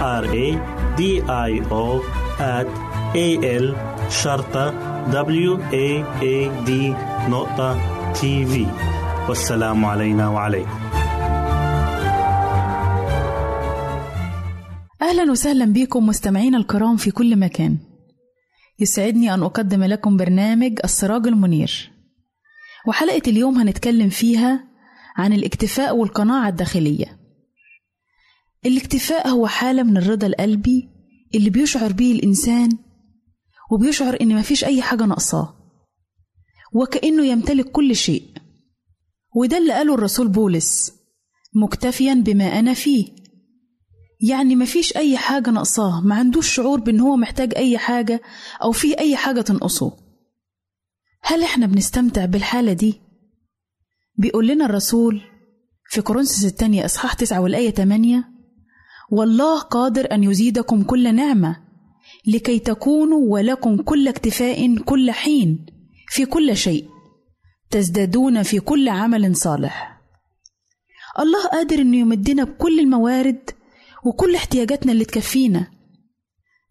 R A D I O at A L شرطة W A A D نقطة تي في والسلام علينا وعليكم. أهلا وسهلا بكم مستمعينا الكرام في كل مكان. يسعدني أن أقدم لكم برنامج السراج المنير. وحلقة اليوم هنتكلم فيها عن الاكتفاء والقناعة الداخلية. الاكتفاء هو حالة من الرضا القلبي اللي بيشعر به الإنسان وبيشعر إن مفيش أي حاجة ناقصاه وكأنه يمتلك كل شيء. وده اللي قاله الرسول بولس مكتفيا بما أنا فيه. يعني مفيش أي حاجة ناقصاه ما عندوش شعور بإن هو محتاج أي حاجة أو فيه أي حاجة تنقصه. هل إحنا بنستمتع بالحالة دي؟ بيقول لنا الرسول في كورنثوس الثانية إصحاح تسعة والآية 8 والله قادر أن يزيدكم كل نعمة لكي تكونوا ولكم كل اكتفاء كل حين في كل شيء تزدادون في كل عمل صالح. الله قادر إنه يمدنا بكل الموارد وكل احتياجاتنا اللي تكفينا.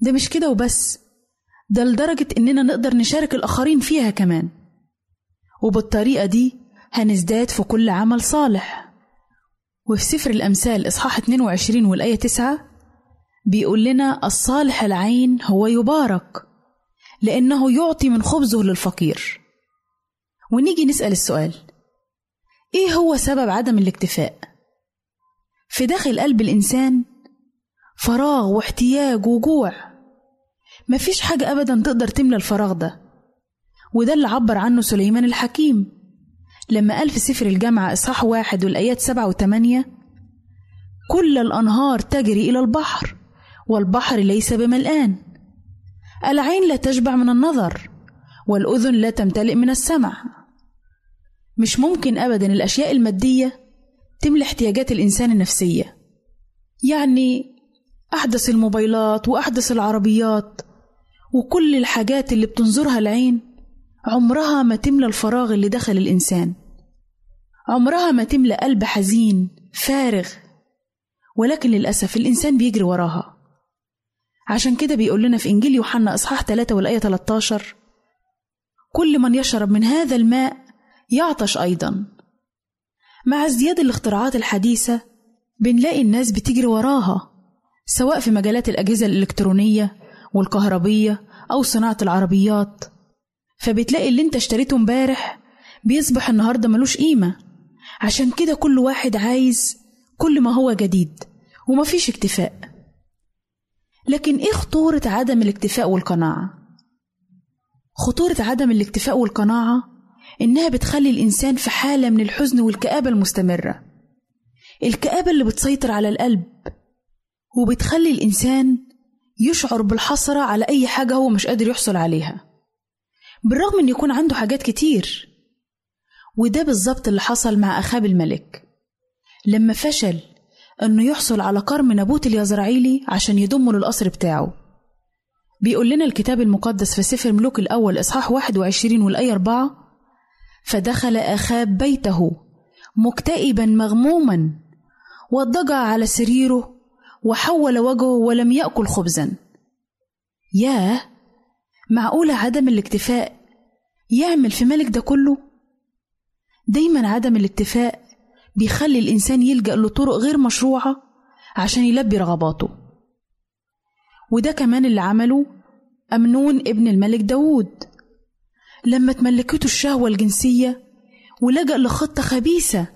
ده مش كده وبس ده لدرجة إننا نقدر نشارك الآخرين فيها كمان. وبالطريقة دي هنزداد في كل عمل صالح. وفي سفر الأمثال إصحاح 22 والآية 9 بيقول لنا الصالح العين هو يبارك لأنه يعطي من خبزه للفقير ونيجي نسأل السؤال إيه هو سبب عدم الاكتفاء؟ في داخل قلب الإنسان فراغ واحتياج وجوع مفيش حاجة أبدا تقدر تملى الفراغ ده وده اللي عبر عنه سليمان الحكيم لما قال في سفر الجامعة إصحاح واحد والآيات سبعة وثمانية كل الأنهار تجري إلى البحر والبحر ليس بملآن. العين لا تشبع من النظر والأذن لا تمتلئ من السمع. مش ممكن أبدا الأشياء المادية تملى احتياجات الإنسان النفسية. يعني أحدث الموبايلات وأحدث العربيات وكل الحاجات اللي بتنظرها العين عمرها ما تملى الفراغ اللي دخل الإنسان. عمرها ما تملى قلب حزين فارغ. ولكن للأسف الإنسان بيجري وراها. عشان كده بيقول لنا في إنجيل يوحنا إصحاح 3 والآية 13 كل من يشرب من هذا الماء يعطش أيضا. مع ازدياد الاختراعات الحديثة بنلاقي الناس بتجري وراها سواء في مجالات الأجهزة الإلكترونية والكهربية أو صناعة العربيات. فبتلاقي اللي انت اشتريته امبارح بيصبح النهاردة ملوش قيمة. عشان كده كل واحد عايز كل ما هو جديد ومفيش اكتفاء. لكن إيه خطورة عدم الاكتفاء والقناعة؟ خطورة عدم الاكتفاء والقناعة إنها بتخلي الإنسان في حالة من الحزن والكآبة المستمرة. الكآبة اللي بتسيطر على القلب وبتخلي الإنسان يشعر بالحسرة على أي حاجة هو مش قادر يحصل عليها. بالرغم إن يكون عنده حاجات كتير. وده بالظبط اللي حصل مع أخاب الملك. لما فشل إنه يحصل على كرم نابوت اليزرعيلي عشان يضمه للقصر بتاعه. بيقول لنا الكتاب المقدس في سفر ملوك الأول إصحاح 21 والآية 4 فدخل أخاب بيته مكتئبا مغموما واضطجع على سريره وحول وجهه ولم يأكل خبزا. ياه! معقولة عدم الاكتفاء يعمل في ملك ده كله؟ دايما عدم الاكتفاء بيخلي الإنسان يلجأ لطرق غير مشروعة عشان يلبي رغباته. وده كمان اللي عمله أمنون ابن الملك داوود. لما تملكته الشهوة الجنسية ولجأ لخطة خبيثة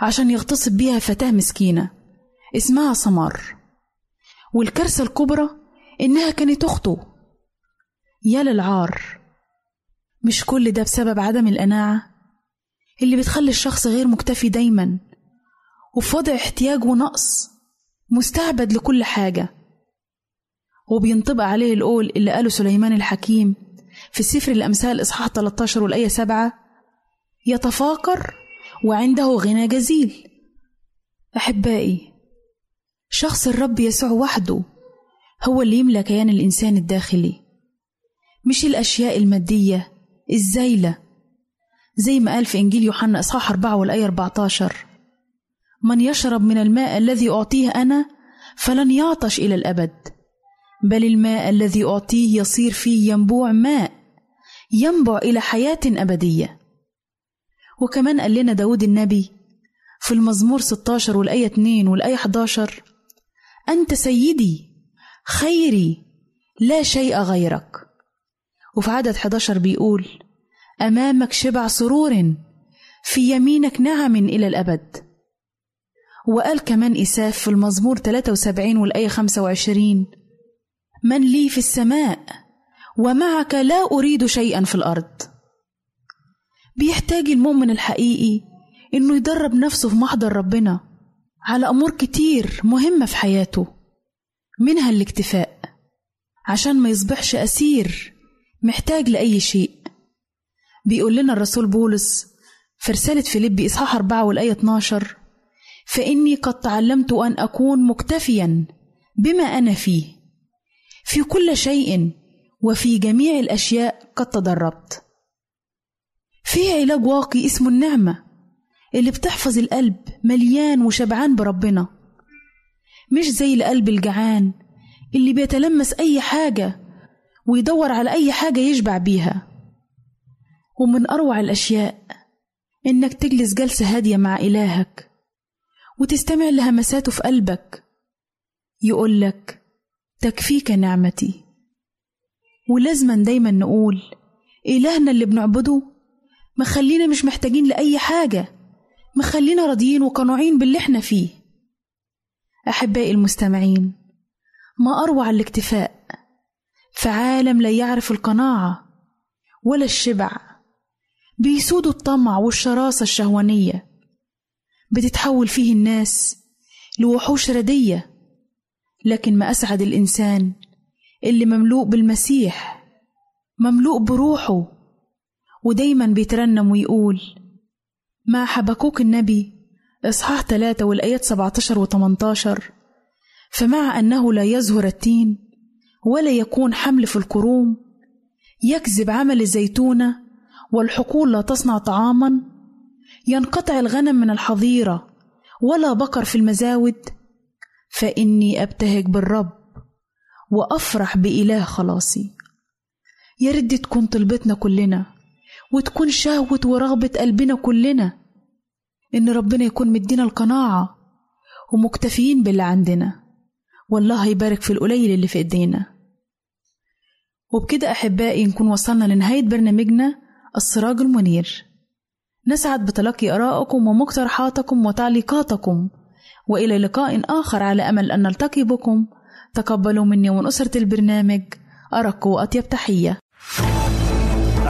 عشان يغتصب بيها فتاة مسكينة اسمها سمار. والكارثة الكبرى إنها كانت أخته. يا للعار. مش كل ده بسبب عدم القناعة اللي بتخلي الشخص غير مكتفي دايما وفي وضع احتياج ونقص مستعبد لكل حاجة. وبينطبق عليه القول اللي قاله سليمان الحكيم في سفر الأمثال إصحاح 13 والآية 7 يتفاقر وعنده غنى جزيل. أحبائي شخص الرب يسوع وحده هو اللي يملى كيان الإنسان الداخلي. مش الأشياء المادية الزايلة. زي ما قال في إنجيل يوحنا إصحاح 4 والآية 14 من يشرب من الماء الذي أعطيه أنا فلن يعطش إلى الأبد. بل الماء الذي أعطيه يصير فيه ينبوع ماء ينبع إلى حياة أبدية. وكمان قال لنا داود النبي في المزمور 16 والآية 2 والآية 11 أنت سيدي خيري لا شيء غيرك. وفي عدد 11 بيقول أمامك شبع سرور في يمينك نعم إلى الأبد. وقال كمان إساف في المزمور 73 والآية 25 من لي في السماء ومعك لا أريد شيئا في الأرض. بيحتاج المؤمن الحقيقي إنه يدرب نفسه في محضر ربنا على أمور كتير مهمة في حياته منها الاكتفاء عشان ما يصبحش أسير محتاج لأي شيء. بيقول لنا الرسول بولس في رسالة فيليبي إصحاح 4 والآية 12 فإني قد تعلمت أن أكون مكتفيا بما أنا فيه في كل شيء وفي جميع الأشياء قد تدربت. في علاج واقي اسمه النعمة اللي بتحفظ القلب مليان وشبعان بربنا مش زي القلب الجعان اللي بيتلمس أي حاجة ويدور على أي حاجة يشبع بيها. ومن أروع الأشياء إنك تجلس جلسة هادية مع إلهك وتستمع لهمساته في قلبك. يقولك تكفيك نعمتي. ولازما دايما نقول إلهنا اللي بنعبده مخلينا مش محتاجين لأي حاجة مخلينا راضيين وقنوعين باللي إحنا فيه. أحبائي المستمعين ما أروع الاكتفاء في عالم لا يعرف القناعة ولا الشبع. بيسود الطمع والشراسة الشهوانية. بتتحول فيه الناس لوحوش ردية. لكن ما أسعد الإنسان اللي مملوء بالمسيح مملوء بروحه. ودايما بيترنم ويقول مع حبكوك النبي إصحاح 3 والآيات 17 و 18 فمع أنه لا يزهر التين ولا يكون حمل في الكروم يكذب عمل الزيتونة والحقول لا تصنع طعاما ينقطع الغنم من الحظيرة ولا بقر في المزاود فإني أبتهج بالرب وأفرح بإله خلاصي. يا رد تكون طلبتنا كلنا وتكون شهوة ورغبة قلبنا كلنا. إن ربنا يكون مدينا القناعة ومكتفيين باللي عندنا والله يبارك في القليل اللي في إيدينا. وبكده أحبائي نكون وصلنا لنهاية برنامجنا السراج المنير. نسعد بتلقي آرائكم ومقترحاتكم وتعليقاتكم وإلى لقاء آخر على أمل أن نلتقي بكم. تقبلوا مني ومن أسرة البرنامج أرق وأطيب تحية.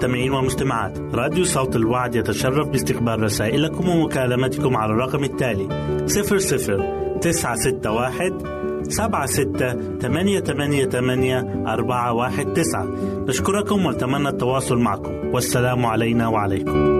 أعزائي المستمعين والمستمعات راديو صوت الوعد يتشرف باستقبال رسائلكم ومكالمتكم على الرقم التالي 00 961 سبعة ستة ثمانية ثمانية ثمانية أربعة واحد تسعة. نشكركم ونتمنى التواصل معكم. والسلام علينا وعليكم.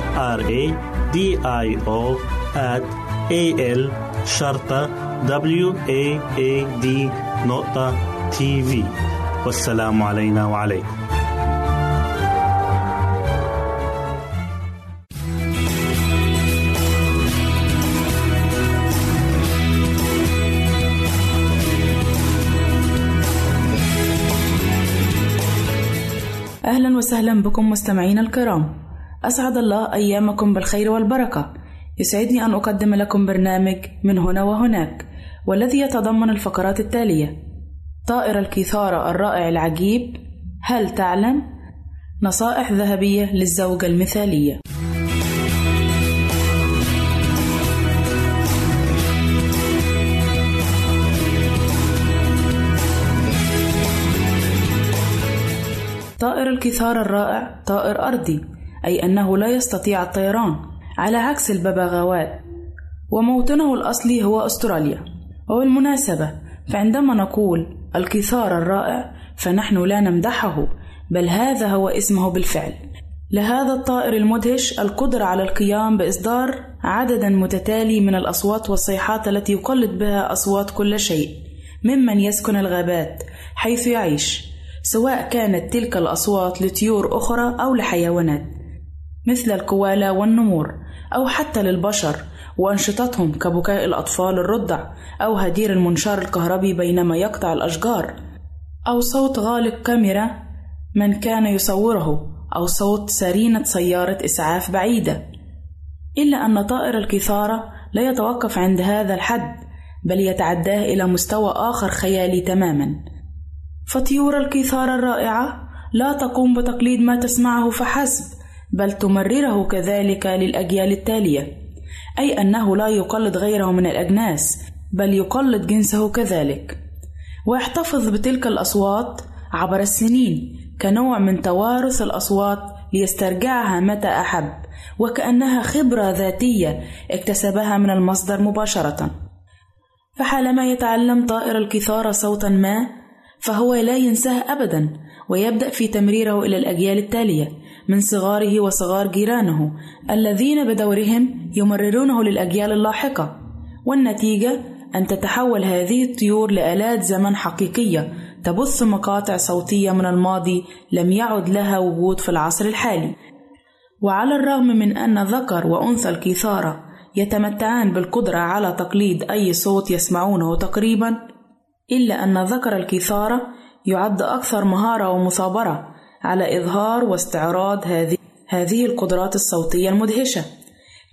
r a d i o at a l شرطة w a a d نقطة t v. والسلام علينا وعليكم. أهلا وسهلا بكم مستمعينا الكرام. أسعد الله أيامكم بالخير والبركة. يسعدني أن أقدم لكم برنامج من هنا وهناك والذي يتضمن الفقرات التالية. طائر الكيثارة الرائع العجيب هل تعلم؟ نصائح ذهبية للزوجة المثالية. طائر الكثار الرائع طائر أرضي. أي أنه لا يستطيع الطيران على عكس الببغاوات وموطنه الأصلي هو أستراليا. وبالمناسبة فعندما نقول الكثار الرائع فنحن لا نمدحه بل هذا هو اسمه بالفعل. لهذا الطائر المدهش القدرة على القيام بإصدار عددا متتالي من الأصوات والصيحات التي يقلد بها أصوات كل شيء ممن يسكن الغابات حيث يعيش سواء كانت تلك الأصوات لطيور أخرى أو لحيوانات. مثل الكوالا والنمور أو حتى للبشر وأنشطتهم كبكاء الأطفال الرضع أو هدير المنشار الكهربي بينما يقطع الأشجار أو صوت غالق كاميرا من كان يصوره أو صوت سرينة سيارة إسعاف بعيدة. إلا أن طائر الكثارة لا يتوقف عند هذا الحد بل يتعداه إلى مستوى آخر خيالي تماما. فطيور الكثارة الرائعة لا تقوم بتقليد ما تسمعه فحسب. بل تمرره كذلك للأجيال التالية أي أنه لا يقلد غيره من الأجناس بل يقلد جنسه كذلك. ويحتفظ بتلك الأصوات عبر السنين كنوع من توارث الأصوات ليسترجعها متى أحب وكأنها خبرة ذاتية اكتسبها من المصدر مباشرة. فحالما يتعلم طائر الكثارة صوتا ما فهو لا ينساه أبدا ويبدأ في تمريره إلى الأجيال التالية. من صغاره وصغار جيرانه الذين بدورهم يمررونه للأجيال اللاحقة. والنتيجة أن تتحول هذه الطيور لآلات زمن حقيقية تبث مقاطع صوتية من الماضي لم يعد لها وجود في العصر الحالي. وعلى الرغم من أن ذكر وأنثى الكيثارة يتمتعان بالقدرة على تقليد أي صوت يسمعونه تقريبا إلا أن ذكر الكيثارة يعد أكثر مهارة ومثابرة. على إظهار واستعراض هذه هذه القدرات الصوتية المدهشة.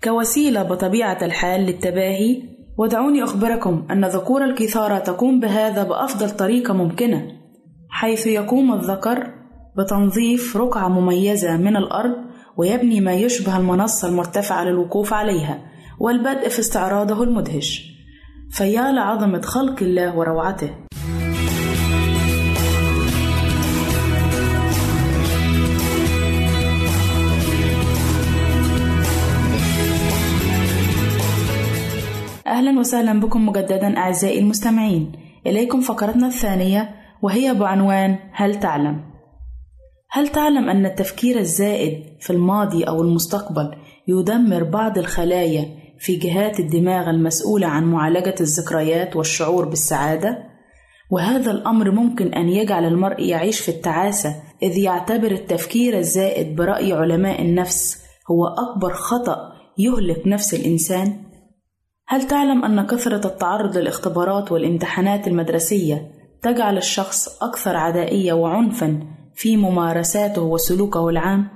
كوسيلة بطبيعة الحال للتباهي ودعوني أخبركم أن ذكور الكثارة تقوم بهذا بأفضل طريقة ممكنة حيث يقوم الذكر بتنظيف رقعة مميزة من الأرض ويبني ما يشبه المنصة المرتفعة للوقوف عليها والبدء في استعراضه المدهش. فيا لعظمة خلق الله وروعته. أهلا وسهلا بكم مجددا أعزائي المستمعين إليكم فقرتنا الثانية وهي بعنوان هل تعلم؟ هل تعلم أن التفكير الزائد في الماضي أو المستقبل يدمر بعض الخلايا في جهات الدماغ المسؤولة عن معالجة الذكريات والشعور بالسعادة؟ وهذا الأمر ممكن أن يجعل المرء يعيش في التعاسة إذ يعتبر التفكير الزائد برأي علماء النفس هو أكبر خطأ يهلك نفس الإنسان؟ هل تعلم أن كثرة التعرض للاختبارات والامتحانات المدرسية تجعل الشخص أكثر عدائية وعنفًا في ممارساته وسلوكه العام؟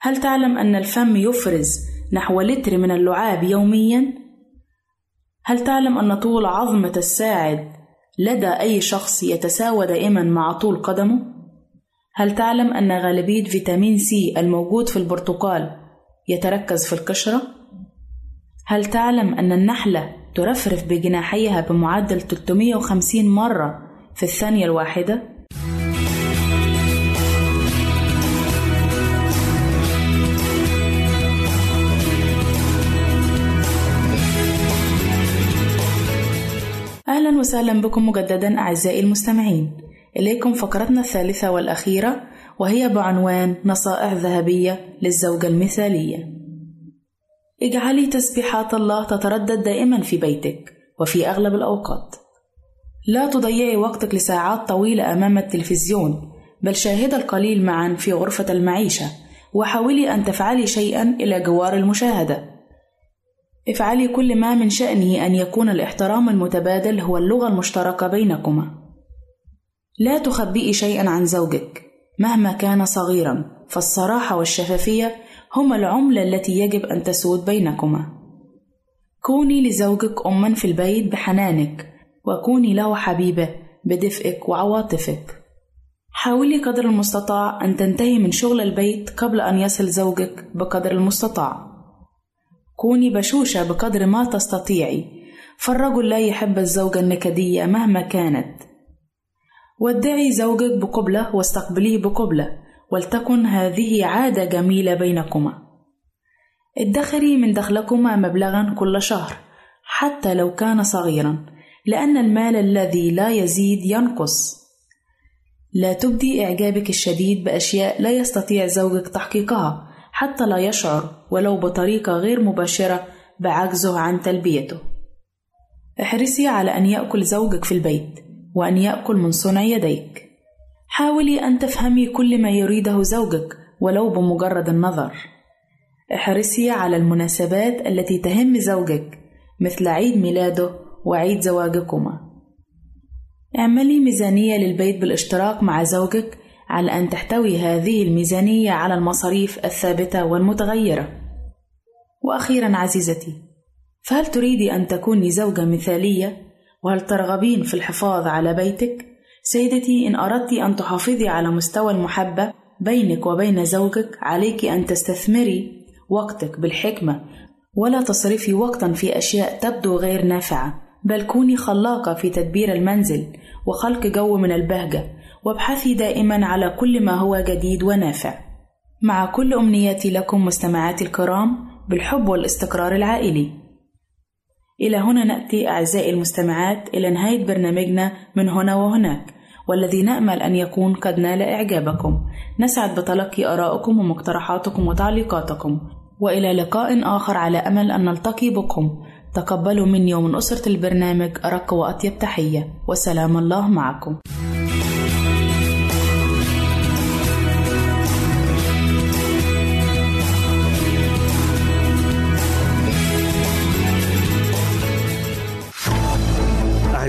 هل تعلم أن الفم يفرز نحو لتر من اللعاب يوميًا؟ هل تعلم أن طول عظمة الساعد لدى أي شخص يتساوى دائمًا مع طول قدمه؟ هل تعلم أن غالبية فيتامين سي الموجود في البرتقال يتركز في القشرة؟ هل تعلم أن النحلة ترفرف بجناحيها بمعدل 350 مرة في الثانية الواحدة؟ أهلا وسهلا بكم مجددا أعزائي المستمعين إليكم فقرتنا الثالثة والأخيرة وهي بعنوان نصائح ذهبية للزوجة المثالية اجعلي تسبيحات الله تتردد دائما في بيتك وفي أغلب الأوقات. لا تضيعي وقتك لساعات طويلة أمام التلفزيون بل شاهد القليل معا في غرفة المعيشة وحاولي أن تفعلي شيئا إلى جوار المشاهدة. افعلي كل ما من شأنه أن يكون الاحترام المتبادل هو اللغة المشتركة بينكما. لا تخبئي شيئا عن زوجك مهما كان صغيرا فالصراحة والشفافية هما العملة التي يجب أن تسود بينكما. كوني لزوجك أما في البيت بحنانك وكوني له حبيبة بدفئك وعواطفك. حاولي قدر المستطاع أن تنتهي من شغل البيت قبل أن يصل زوجك بقدر المستطاع. كوني بشوشة بقدر ما تستطيعي. فالرجل لا يحب الزوجة النكدية مهما كانت. ودعي زوجك بقبلة واستقبليه بقبلة. ولتكن هذه عادة جميلة بينكما ادخري من دخلكما مبلغا كل شهر حتى لو كان صغيرا لأن المال الذي لا يزيد ينقص لا تبدي إعجابك الشديد بأشياء لا يستطيع زوجك تحقيقها حتى لا يشعر ولو بطريقة غير مباشرة بعجزه عن تلبيته. احرصي على أن يأكل زوجك في البيت وأن يأكل من صنع يديك. حاولي أن تفهمي كل ما يريده زوجك ولو بمجرد النظر. احرصي على المناسبات التي تهم زوجك مثل عيد ميلاده وعيد زواجكما. اعملي ميزانية للبيت بالاشتراك مع زوجك على أن تحتوي هذه الميزانية على المصاريف الثابتة والمتغيرة. وأخيرا عزيزتي، فهل تريدي أن تكوني زوجة مثالية؟ وهل ترغبين في الحفاظ على بيتك؟ سيدتي إن أردت أن تحافظي على مستوى المحبة بينك وبين زوجك عليك أن تستثمري وقتك بالحكمة ولا تصرفي وقتا في أشياء تبدو غير نافعة. بل كوني خلاقة في تدبير المنزل وخلق جو من البهجة وابحثي دائما على كل ما هو جديد ونافع. مع كل أمنياتي لكم مستمعاتي الكرام بالحب والاستقرار العائلي. إلى هنا نأتي أعزائي المستمعات إلى نهاية برنامجنا من هنا وهناك. والذي نأمل أن يكون قد نال إعجابكم. نسعد بتلقي آرائكم ومقترحاتكم وتعليقاتكم. وإلى لقاء آخر على أمل أن نلتقي بكم. تقبلوا مني ومن أسرة البرنامج أرق وأطيب تحية. وسلام الله معكم.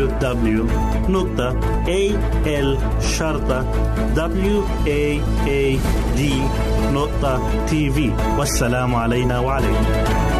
www.al-waad.tv والسلام علينا وعليكم.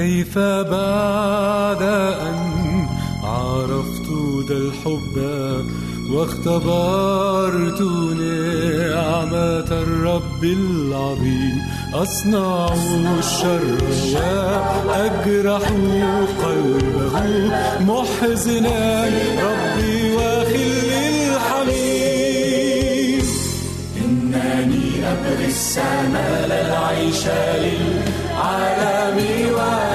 وكيف بعد أن عرفت ذا الحب واختبرت نعمة الرب العظيم. أصنع الشر وأجرح قلبه محزنا ربي وخلي الحميم. إنني أبغي السماء العيش للعالم وأجرنا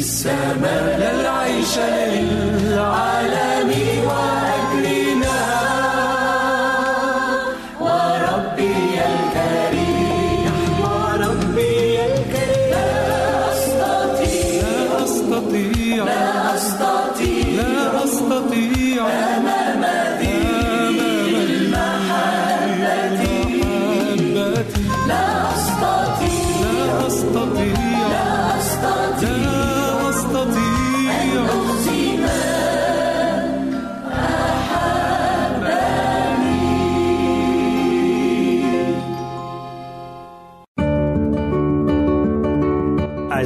السماء لا العيش للعالم.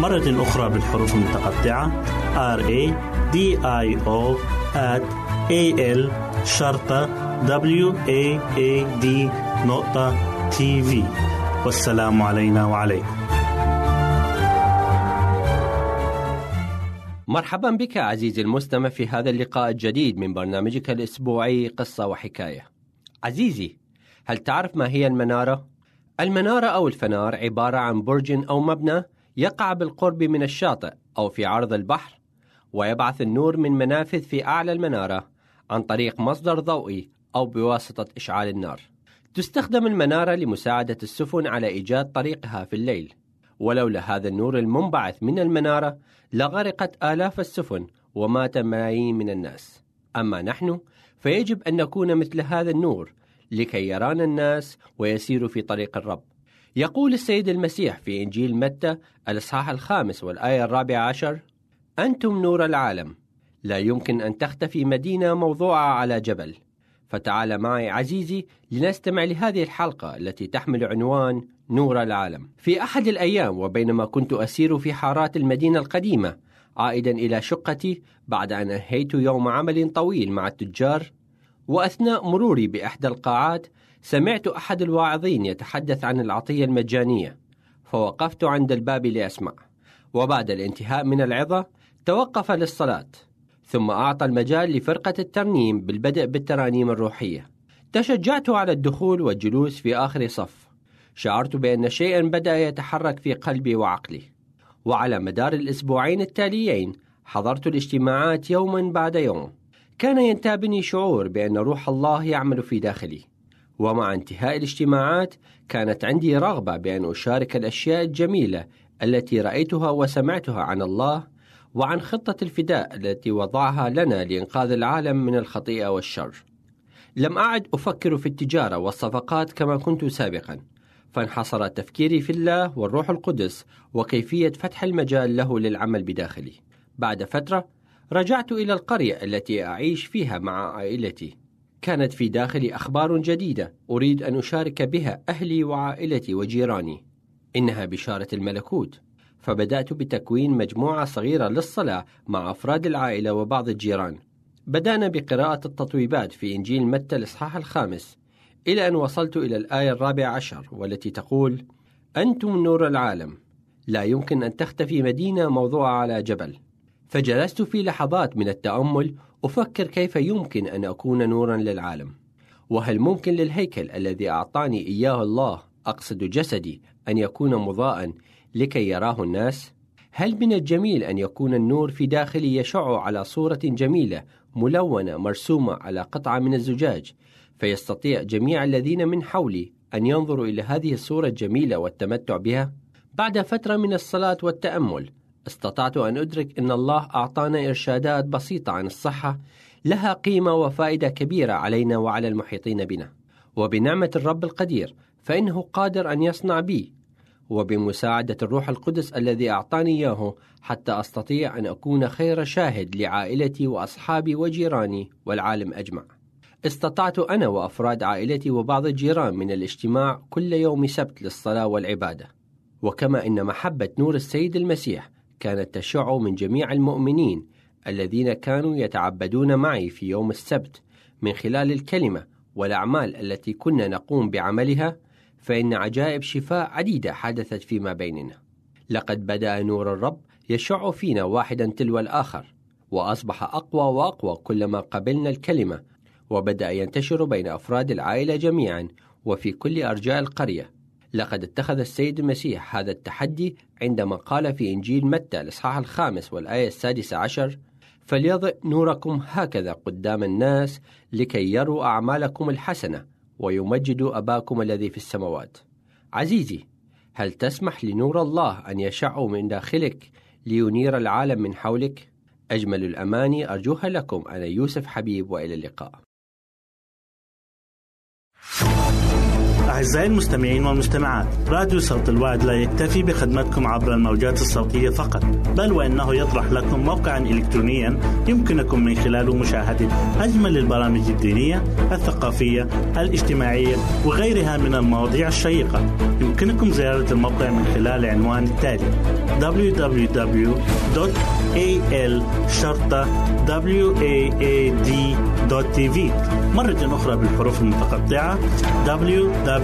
مرة أخرى بالحروف المتقطعة R A D I O at A L شرطة W A A D نقطة تي في والسلام علينا وعليكم مرحبا بك عزيزي المستمع في هذا اللقاء الجديد من برنامجك الأسبوعي قصة وحكاية. عزيزي، هل تعرف ما هي المنارة؟ المنارة أو الفنار عبارة عن برج أو مبنى يقع بالقرب من الشاطئ أو في عرض البحر ويبعث النور من منافذ في أعلى المنارة عن طريق مصدر ضوئي أو بواسطة إشعال النار. تستخدم المنارة لمساعدة السفن على إيجاد طريقها في الليل. ولولا هذا النور المنبعث من المنارة لغرقت آلاف السفن ومات ملايين من الناس أما نحن فيجب أن نكون مثل هذا النور لكي يرانا الناس ويسيروا في طريق الرب يقول السيد المسيح في إنجيل متى الإصحاح الخامس والآية الرابعة عشر أنتم نور العالم لا يمكن أن تختفي مدينة موضوعة على جبل فتعال معي عزيزي لنستمع لهذه الحلقة التي تحمل عنوان نور العالم. في أحد الأيام وبينما كنت أسير في حارات المدينة القديمة عائدا إلى شقتي بعد أن أنهيت يوم عمل طويل مع التجار وأثناء مروري بإحدى القاعات سمعت أحد الواعظين يتحدث عن العطية المجانية فوقفت عند الباب لأسمع وبعد الانتهاء من العظة توقف للصلاة ثم أعطى المجال لفرقة الترنيم بالبدء بالترانيم الروحية. تشجعت على الدخول والجلوس في آخر صف. شعرت بأن شيئا بدأ يتحرك في قلبي وعقلي. وعلى مدار الأسبوعين التاليين حضرت الاجتماعات يوما بعد يوم. كان ينتابني شعور بأن روح الله يعمل في داخلي. ومع انتهاء الاجتماعات كانت عندي رغبة بأن أشارك الأشياء الجميلة التي رأيتها وسمعتها عن الله وعن خطة الفداء التي وضعها لنا لإنقاذ العالم من الخطيئة والشر. لم أعد أفكر في التجارة والصفقات كما كنت سابقا، فانحصر تفكيري في الله والروح القدس وكيفية فتح المجال له للعمل بداخلي. بعد فترة رجعت إلى القرية التي أعيش فيها مع عائلتي. كانت في داخلي أخبار جديدة أريد أن أشارك بها أهلي وعائلتي وجيراني. إنها بشارة الملكوت. فبدأت بتكوين مجموعة صغيرة للصلاة مع أفراد العائلة وبعض الجيران. بدأنا بقراءة التطويبات في إنجيل متى الإصحاح الخامس إلى أن وصلت إلى الآية الرابعة عشر والتي تقول: أنتم نور العالم، لا يمكن أن تختفي مدينة موضوعة على جبل. فجلست في لحظات من التأمل أفكر كيف يمكن أن أكون نورا للعالم. وهل ممكن للهيكل الذي أعطاني إياه الله أقصد جسدي أن يكون مضاءً لكي يراه الناس؟ هل من الجميل أن يكون النور في داخلي يشع على صورة جميلة ملونة مرسومة على قطعة من الزجاج فيستطيع جميع الذين من حولي أن ينظروا إلى هذه الصورة الجميلة والتمتع بها؟ بعد فترة من الصلاة والتأمل استطعت أن أدرك أن الله أعطانا إرشادات بسيطة عن الصحة لها قيمة وفائدة كبيرة علينا وعلى المحيطين بنا وبنعمة الرب القدير فإنه قادر أن يصنع بي وبمساعدة الروح القدس الذي أعطاني إياه حتى أستطيع أن أكون خير شاهد لعائلتي وأصحابي وجيراني والعالم أجمع. استطعت أنا وأفراد عائلتي وبعض الجيران من الاجتماع كل يوم سبت للصلاة والعبادة. وكما إن محبة نور السيد المسيح كانت تشع من جميع المؤمنين الذين كانوا يتعبدون معي في يوم السبت من خلال الكلمة والأعمال التي كنا نقوم بعملها فإن عجائب شفاء عديدة حدثت فيما بيننا. لقد بدأ نور الرب يشع فينا واحدا تلو الآخر، وأصبح أقوى وأقوى كلما قبلنا الكلمة، وبدأ ينتشر بين أفراد العائلة جميعا وفي كل أرجاء القرية. لقد اتخذ السيد المسيح هذا التحدي عندما قال في إنجيل متى الإصحاح الخامس والآية السادسة عشر: فليضئ نوركم هكذا قدام الناس لكي يروا أعمالكم الحسنة ويمجدوا أباكم الذي في السماوات. عزيزي، هل تسمح لنور الله أن يشع من داخلك لينير العالم من حولك؟ أجمل الأماني أرجوها لكم أنا يوسف حبيب وإلى اللقاء. أعزائي المستمعين والمستمعات راديو صوت الوعد لا يكتفي بخدمتكم عبر الموجات الصوتية فقط بل وإنه يطرح لكم موقعا إلكترونيا يمكنكم من خلاله مشاهدة أجمل البرامج الدينية الثقافية الاجتماعية وغيرها من المواضيع الشيقة. يمكنكم زيارة الموقع من خلال العنوان التالي www.al-waad.tv مرة أخرى بالحروف المتقطعة www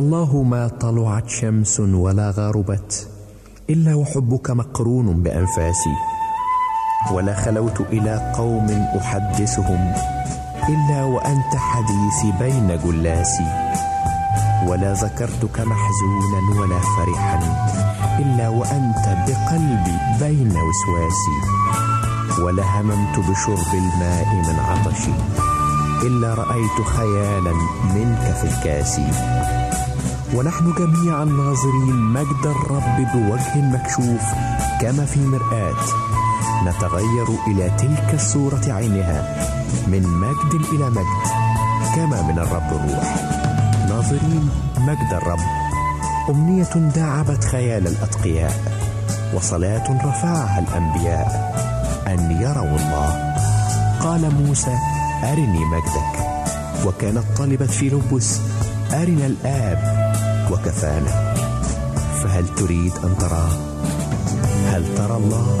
الله ما طلعت شمس ولا غربت إلا وحبك مقرون بأنفاسي. ولا خلوت إلى قوم أحدثهم إلا وأنت حديثي بين جلاسي. ولا ذكرتك محزونا ولا فرحا إلا وأنت بقلبي بين وسواسي. ولا هممت بشرب الماء من عطشي إلا رأيت خيالا منك في الكاس ونحن جميعا ناظرين مجد الرب بوجه مكشوف كما في مرآة. نتغير إلى تلك الصورة عينها من مجد إلى مجد كما من الرب الروح ناظرين مجد الرب. أمنية داعبت خيال الأتقياء وصلاة رفعها الأنبياء. أن يروا الله. قال موسى أرني مجدك. وكانت طالبت في لبس. أرنا الآب. وكفانا. فهل تريد أن تراه؟ هل ترى الله؟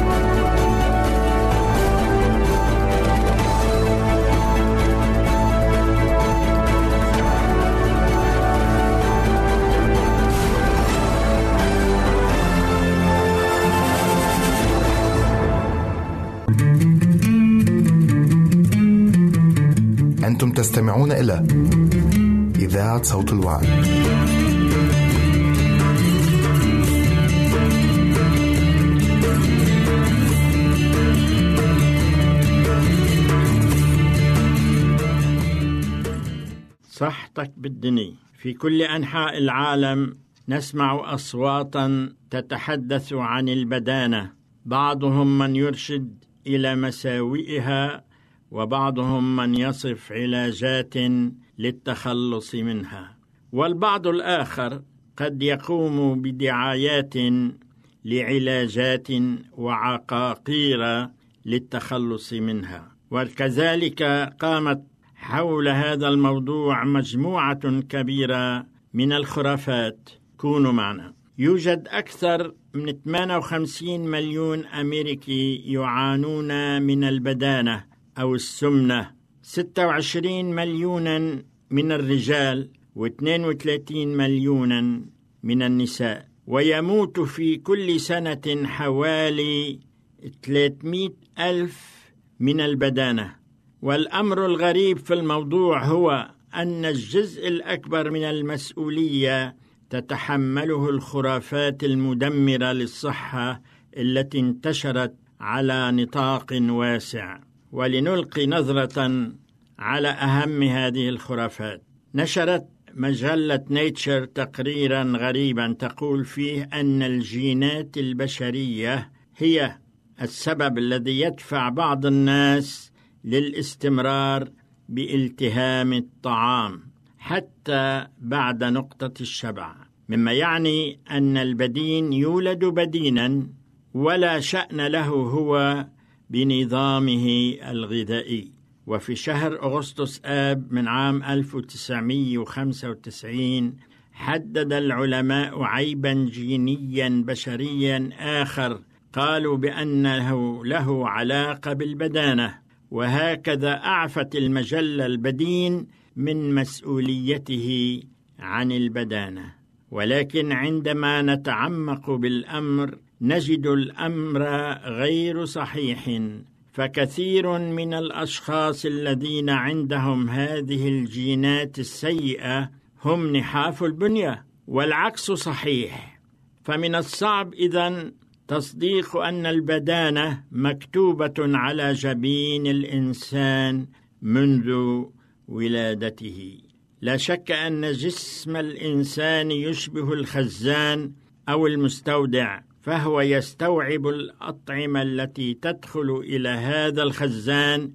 أنتم تستمعون إلى إذاعة صوت الوعي. صحتك بالدني في كل أنحاء العالم نسمع أصواتا تتحدث عن البدانة بعضهم من يرشد إلى مساوئها وبعضهم من يصف علاجات للتخلص منها. والبعض الآخر قد يقوم بدعايات لعلاجات وعقاقير للتخلص منها. وكذلك قامت حول هذا الموضوع مجموعة كبيرة من الخرافات. كونوا معنا. يوجد أكثر من 58 مليون أمريكي يعانون من البدانة. أو السمنة. 26 مليونا من الرجال و32 مليونا من النساء. ويموت في كل سنة حوالي 300 ألف من البدانة. والأمر الغريب في الموضوع هو أن الجزء الأكبر من المسؤولية تتحمله الخرافات المدمرة للصحة التي انتشرت على نطاق واسع. ولنلقي نظرة على أهم هذه الخرافات. نشرت مجلة نيتشر تقريرا غريبا تقول فيه أن الجينات البشرية هي السبب الذي يدفع بعض الناس للاستمرار بإلتهام الطعام حتى بعد نقطة الشبع مما يعني أن البدين يولد بدينا ولا شأن له هو بنظامه الغذائي. وفي شهر أغسطس آب من عام 1995 حدد العلماء عيبا جينيا بشريا آخر قالوا بأنه له علاقة بالبدانة. وهكذا أعفت المجلة البدين من مسؤوليته عن البدانة. ولكن عندما نتعمق بالأمر نجد الأمر غير صحيح فكثير من الأشخاص الذين عندهم هذه الجينات السيئة هم نحاف البنية والعكس صحيح. فمن الصعب اذا تصديق أن البدانة مكتوبة على جبين الإنسان منذ ولادته. لا شك أن جسم الإنسان يشبه الخزان أو المستودع. فهو يستوعب الأطعمة التي تدخل إلى هذا الخزان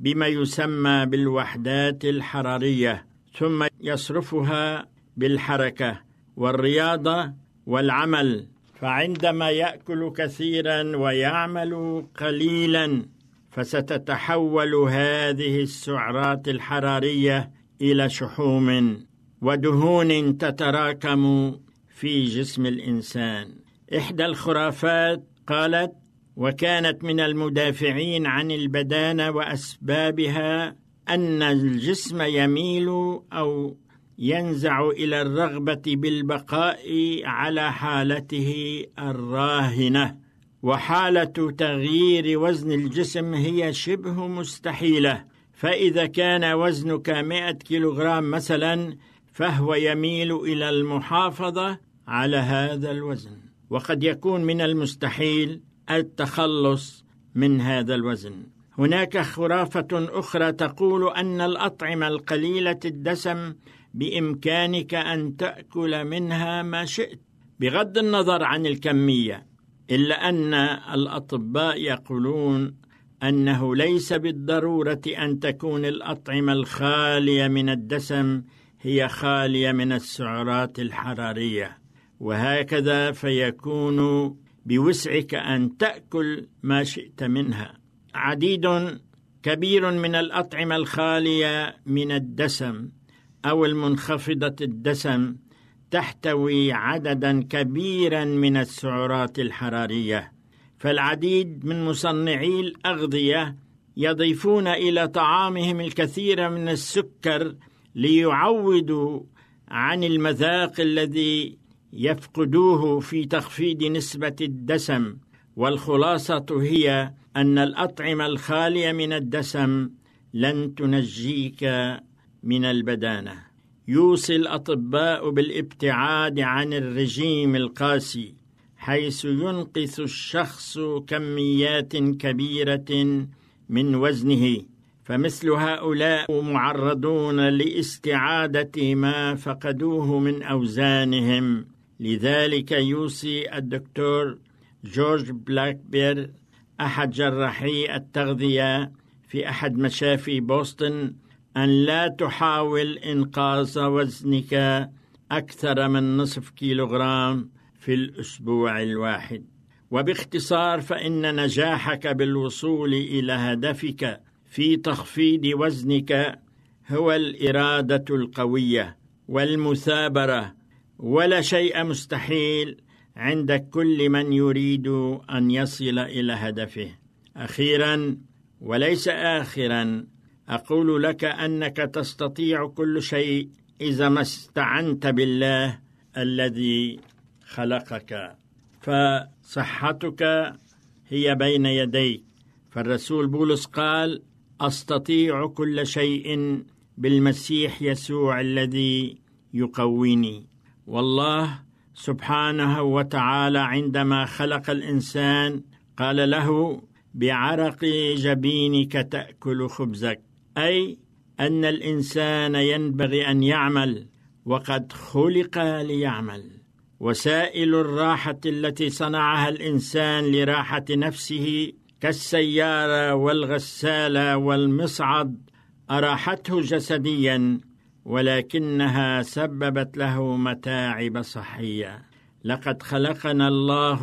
بما يسمى بالوحدات الحرارية ثم يصرفها بالحركة والرياضه والعمل. فعندما يأكل كثيرا ويعمل قليلا فستتحول هذه السعرات الحرارية إلى شحوم ودهون تتراكم في جسم الإنسان. إحدى الخرافات قالت وكانت من المدافعين عن البدانة وأسبابها أن الجسم يميل أو ينزع إلى الرغبة بالبقاء على حالته الراهنة وحالة تغيير وزن الجسم هي شبه مستحيلة فإذا كان وزنك 100 كيلوغرام مثلا فهو يميل إلى المحافظة على هذا الوزن. وقد يكون من المستحيل التخلص من هذا الوزن. هناك خرافة أخرى تقول أن الأطعمة القليلة الدسم بإمكانك أن تأكل منها ما شئت. بغض النظر عن الكمية إلا أن الأطباء يقولون أنه ليس بالضرورة أن تكون الأطعمة الخالية من الدسم هي خالية من السعرات الحرارية. وهكذا فيكون بوسعك أن تأكل ما شئت منها. عديد كبير من الأطعمة الخالية من الدسم أو المنخفضة الدسم تحتوي عددا كبيرا من السعرات الحرارية. فالعديد من مصنعي الأغذية يضيفون إلى طعامهم الكثير من السكر ليعوضوا عن المذاق الذي يفقدوه في تخفيض نسبة الدسم والخلاصة هي أن الاطعمه الخاليه من الدسم لن تنجيك من البدانة. يوصي الأطباء بالابتعاد عن الرجيم القاسي حيث ينقص الشخص كميات كبيرة من وزنه فمثل هؤلاء معرضون لاستعادة ما فقدوه من أوزانهم. لذلك يوصي الدكتور جورج بلاكبير أحد جراحي التغذية في أحد مشافي بوسطن أن لا تحاول انقاص وزنك أكثر من نصف كيلوغرام في الأسبوع الواحد. وباختصار فإن نجاحك بالوصول إلى هدفك في تخفيض وزنك هو الإرادة القوية والمثابرة ولا شيء مستحيل عند كل من يريد أن يصل إلى هدفه. أخيرا وليس اخرا أقول لك أنك تستطيع كل شيء إذا ما استعنت بالله الذي خلقك. فصحتك هي بين يديك. فالرسول بولس قال أستطيع كل شيء بالمسيح يسوع الذي يقويني. والله سبحانه وتعالى عندما خلق الإنسان قال له بعرق جبينك تأكل خبزك. أي أن الإنسان ينبغي أن يعمل وقد خلق ليعمل. وسائل الراحة التي صنعها الإنسان لراحة نفسه كالسيارة والغسالة والمصعد أراحته جسديا ولكنها سببت له متاعب صحية. لقد خلقنا الله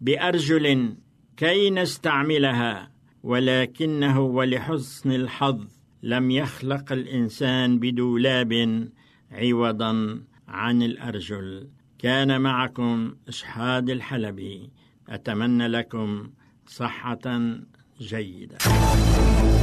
بأرجل كي نستعملها ولكنه ولحسن الحظ لم يخلق الإنسان بدولاب عوضا عن الأرجل. كان معكم إشحاد الحلبي. أتمنى لكم صحة جيدة.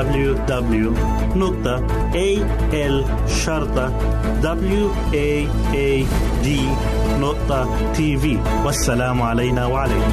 www.al-waad.tv والسلام علينا وعليكم.